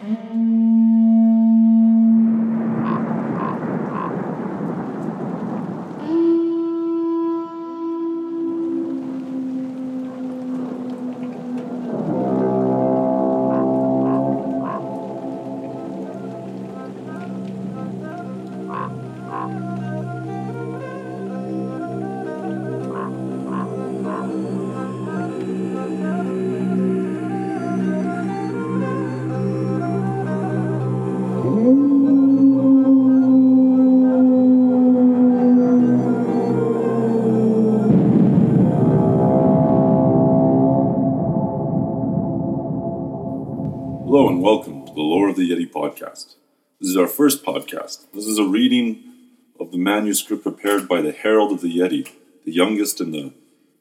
Hello welcome to the Lore of the Yeti podcast. This is our first podcast. This is a reading of the manuscript prepared by the Herald of the Yeti, the youngest and the,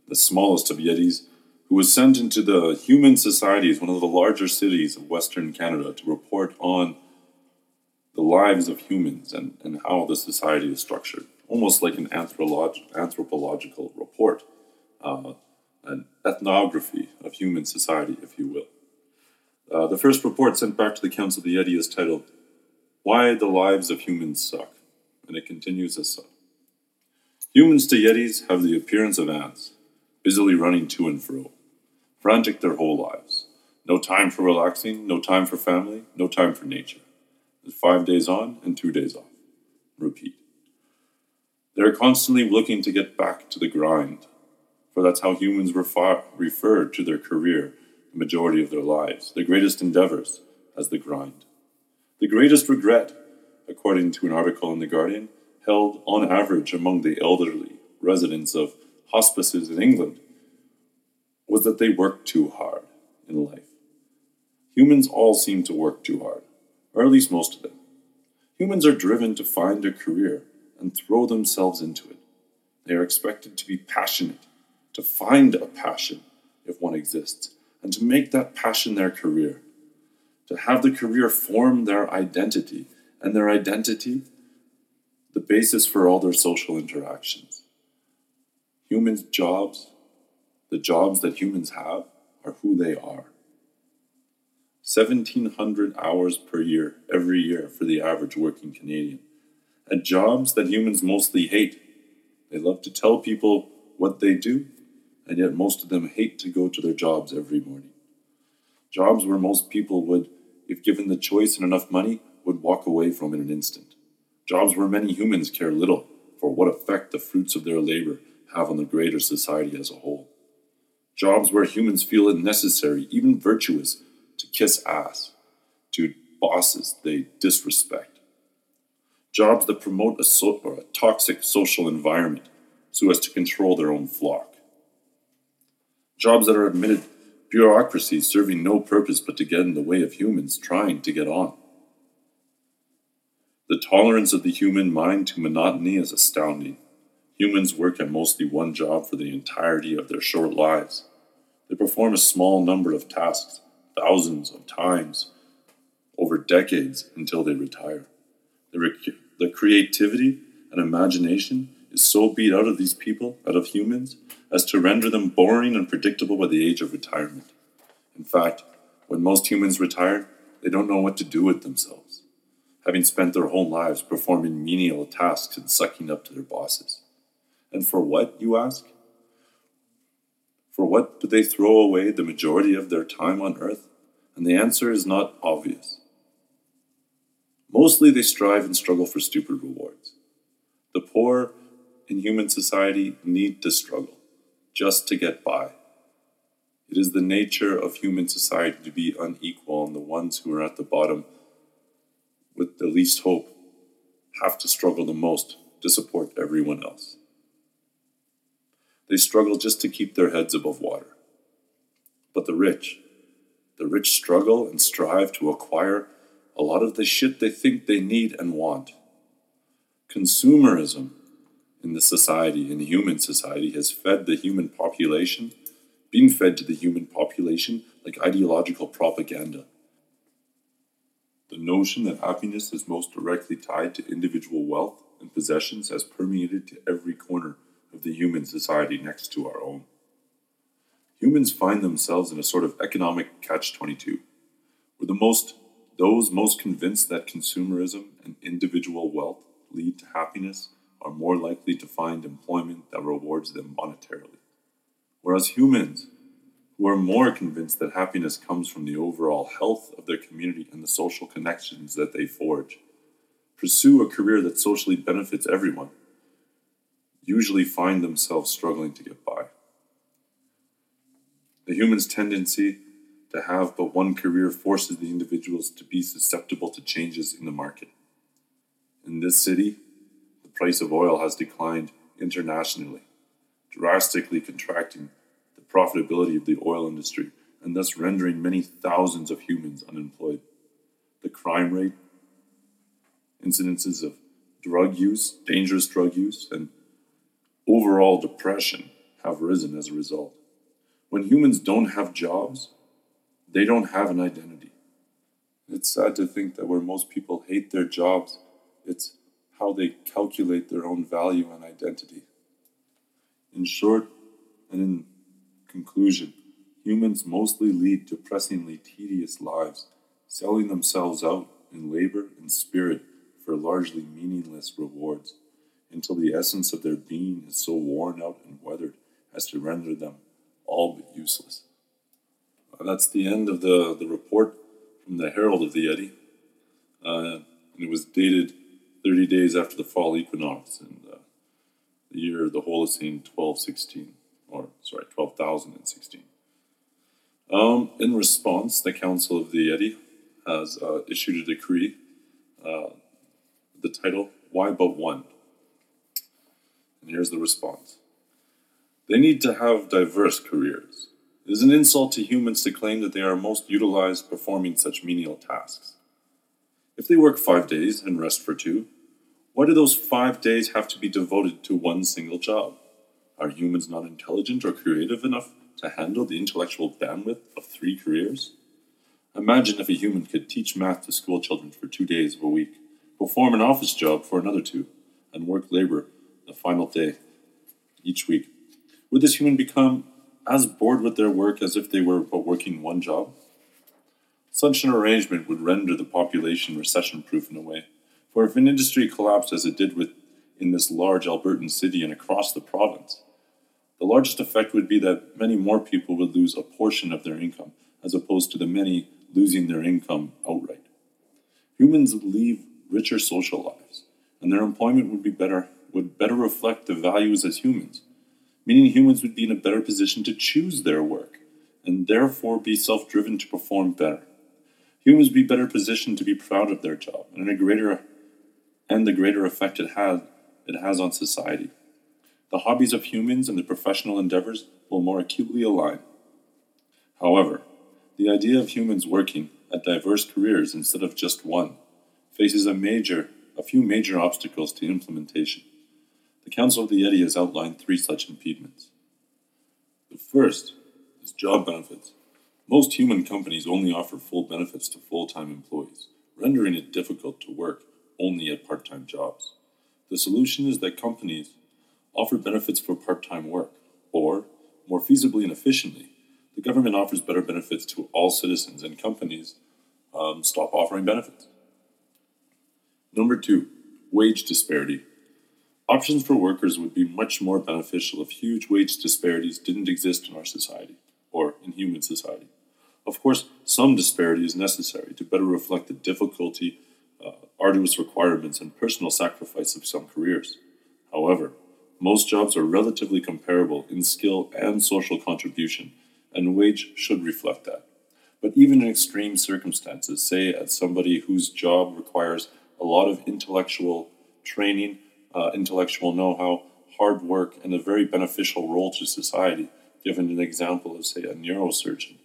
the smallest of Yetis, who was sent into the Human Societies, one of the larger cities of Western Canada, to report on the lives of humans and, and how the society is structured, almost like an anthrolog- anthropological report, uh, an ethnography of human society, if. Uh, the first report sent back to the Council of the Yeti is titled, Why the Lives of Humans Suck, and it continues as such. Humans to Yetis have the appearance of ants, busily running to and fro, frantic their whole lives. No time for relaxing, no time for family, no time for nature. There's five days on and two days off. Repeat. They are constantly looking to get back to the grind, for that's how humans refer, refer to their career the majority of their lives, their greatest endeavors as the grind. The greatest regret, according to an article in The Guardian, held on average among the elderly residents of hospices in England, was that they worked too hard in life. Humans all seem to work too hard, or at least most of them. Humans are driven to find a career and throw themselves into it. They are expected to be passionate, to find a passion if one exists, and to make that passion their career, to have the career form their identity, and their identity the basis for all their social interactions. Humans' jobs, the jobs that humans have, are who they are. 1,700 hours per year, every year, for the average working Canadian. At jobs that humans mostly hate. They love to tell people what they do, and yet most of them hate to go to their jobs every morning. Jobs where most people would, if given the choice and enough money, would walk away from in an instant. Jobs where many humans care little for what effect the fruits of their labor have on the greater society as a whole. Jobs where humans feel it necessary, even virtuous, to kiss ass to bosses they disrespect. Jobs that promote a, so- a toxic social environment so as to control their own flock. Jobs that are admitted bureaucracies serving no purpose but to get in the way of humans trying to get on. The tolerance of the human mind to monotony is astounding. Humans work at mostly one job for the entirety of their short lives. They perform a small number of tasks, thousands of times, over decades until they retire. The, rec- the creativity and imagination is so beat out of these people, out of humans, as to render them boring and predictable by the age of retirement. In fact, when most humans retire, they don't know what to do with themselves, having spent their whole lives performing menial tasks and sucking up to their bosses. And for what, you ask? For what do they throw away the majority of their time on earth? And the answer is not obvious. Mostly they strive and struggle for stupid rewards. The poor in human society need to struggle just to get by. It is the nature of human society to be unequal, and the ones who are at the bottom with the least hope have to struggle the most to support everyone else. They struggle just to keep their heads above water. But the rich, the rich struggle and strive to acquire a lot of the shit they think they need and want. Consumerism in the society, in human society, has fed the human population, been fed to the human population like ideological propaganda. The notion that happiness is most directly tied to individual wealth and possessions has permeated to every corner of the human society next to our own. Humans find themselves in a sort of economic catch 22, where the most Those most convinced that consumerism and individual wealth lead to happiness are more likely to find employment that rewards them monetarily. Whereas humans who are more convinced that happiness comes from the overall health of their community and the social connections that they forge, pursue a career that socially benefits everyone, usually find themselves struggling to get by. The human's tendency to have but one career forces the individuals to be susceptible to changes in the market. In this city, price of oil has declined internationally, drastically contracting the profitability of the oil industry and thus rendering many thousands of humans unemployed. The crime rate, incidences of drug use, dangerous drug use, and overall depression have risen as a result. When humans don't have jobs, they don't have an identity. It's sad to think that where most people hate their jobs, it's how they calculate their own value and identity. In short, and in conclusion, humans mostly lead depressingly tedious lives, selling themselves out in labor and spirit for largely meaningless rewards, until the essence of their being is so worn out and weathered as to render them all but useless. Uh, that's the end of the, the report from the Herald of the Yeti. Uh, and it was dated 30 days after the fall equinox in the, the year of the Holocene 1216, or sorry, 12,016. Um, in response, the Council of the Yeti has uh, issued a decree. Uh, the title, Why But One? And here's the response They need to have diverse careers. It is an insult to humans to claim that they are most utilized performing such menial tasks. If they work five days and rest for two, why do those five days have to be devoted to one single job? Are humans not intelligent or creative enough to handle the intellectual bandwidth of three careers? Imagine if a human could teach math to school children for two days of a week, perform an office job for another two, and work labor the final day each week. Would this human become as bored with their work as if they were but working one job? Such an arrangement would render the population recession proof in a way, for if an industry collapsed as it did with in this large Albertan city and across the province, the largest effect would be that many more people would lose a portion of their income, as opposed to the many losing their income outright. Humans would lead richer social lives, and their employment would be better would better reflect the values as humans meaning humans would be in a better position to choose their work and therefore be self driven to perform better. Humans be better positioned to be proud of their job and a greater and the greater effect it has it has on society. The hobbies of humans and their professional endeavors will more acutely align. However, the idea of humans working at diverse careers instead of just one faces a major a few major obstacles to implementation. The Council of the Yeti has outlined three such impediments. The first is job benefits. Most human companies only offer full benefits to full time employees, rendering it difficult to work only at part time jobs. The solution is that companies offer benefits for part time work, or, more feasibly and efficiently, the government offers better benefits to all citizens and companies um, stop offering benefits. Number two, wage disparity. Options for workers would be much more beneficial if huge wage disparities didn't exist in our society, or in human society. Of course, some disparity is necessary to better reflect the difficulty, uh, arduous requirements, and personal sacrifice of some careers. However, most jobs are relatively comparable in skill and social contribution, and wage should reflect that. But even in extreme circumstances, say at somebody whose job requires a lot of intellectual training uh, intellectual know how, hard work, and a very beneficial role to society. Given an example of, say, a neurosurgeon,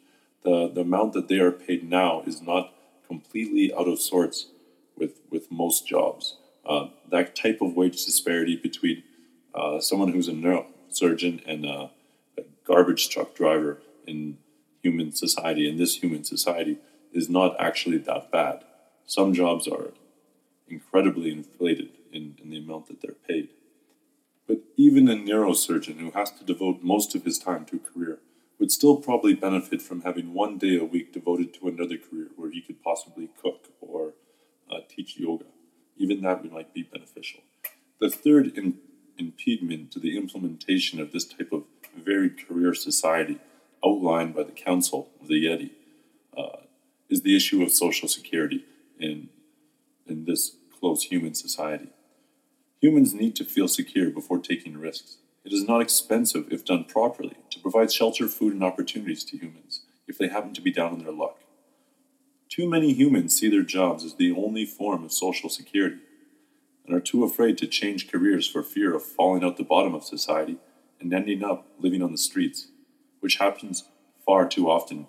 the, the amount that they are paid now is not completely out of sorts with, with most jobs. Uh, that type of wage disparity between uh, someone who's a neurosurgeon and a, a garbage truck driver in human society, in this human society, is not actually that bad. Some jobs are incredibly inflated in, in the amount that they're paid. But even a neurosurgeon who has to devote most of his time to a career would still probably benefit from having one day a week devoted to another career where he could possibly cook or uh, teach yoga. Even that might be beneficial. The third in- impediment to the implementation of this type of varied career society outlined by the Council of the Yeti uh, is the issue of social security in, in this close human society. Humans need to feel secure before taking risks. It is not expensive, if done properly, provide shelter, food, and opportunities to humans if they happen to be down on their luck. Too many humans see their jobs as the only form of social security and are too afraid to change careers for fear of falling out the bottom of society and ending up living on the streets, which happens far too often.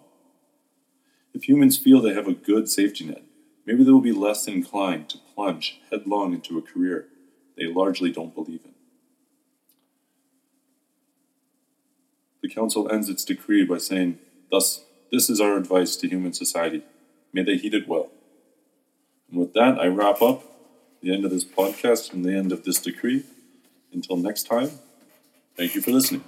If humans feel they have a good safety net, maybe they will be less inclined to plunge headlong into a career they largely don't believe in. The Council ends its decree by saying, Thus, this is our advice to human society. May they heed it well. And with that, I wrap up the end of this podcast and the end of this decree. Until next time, thank you for listening.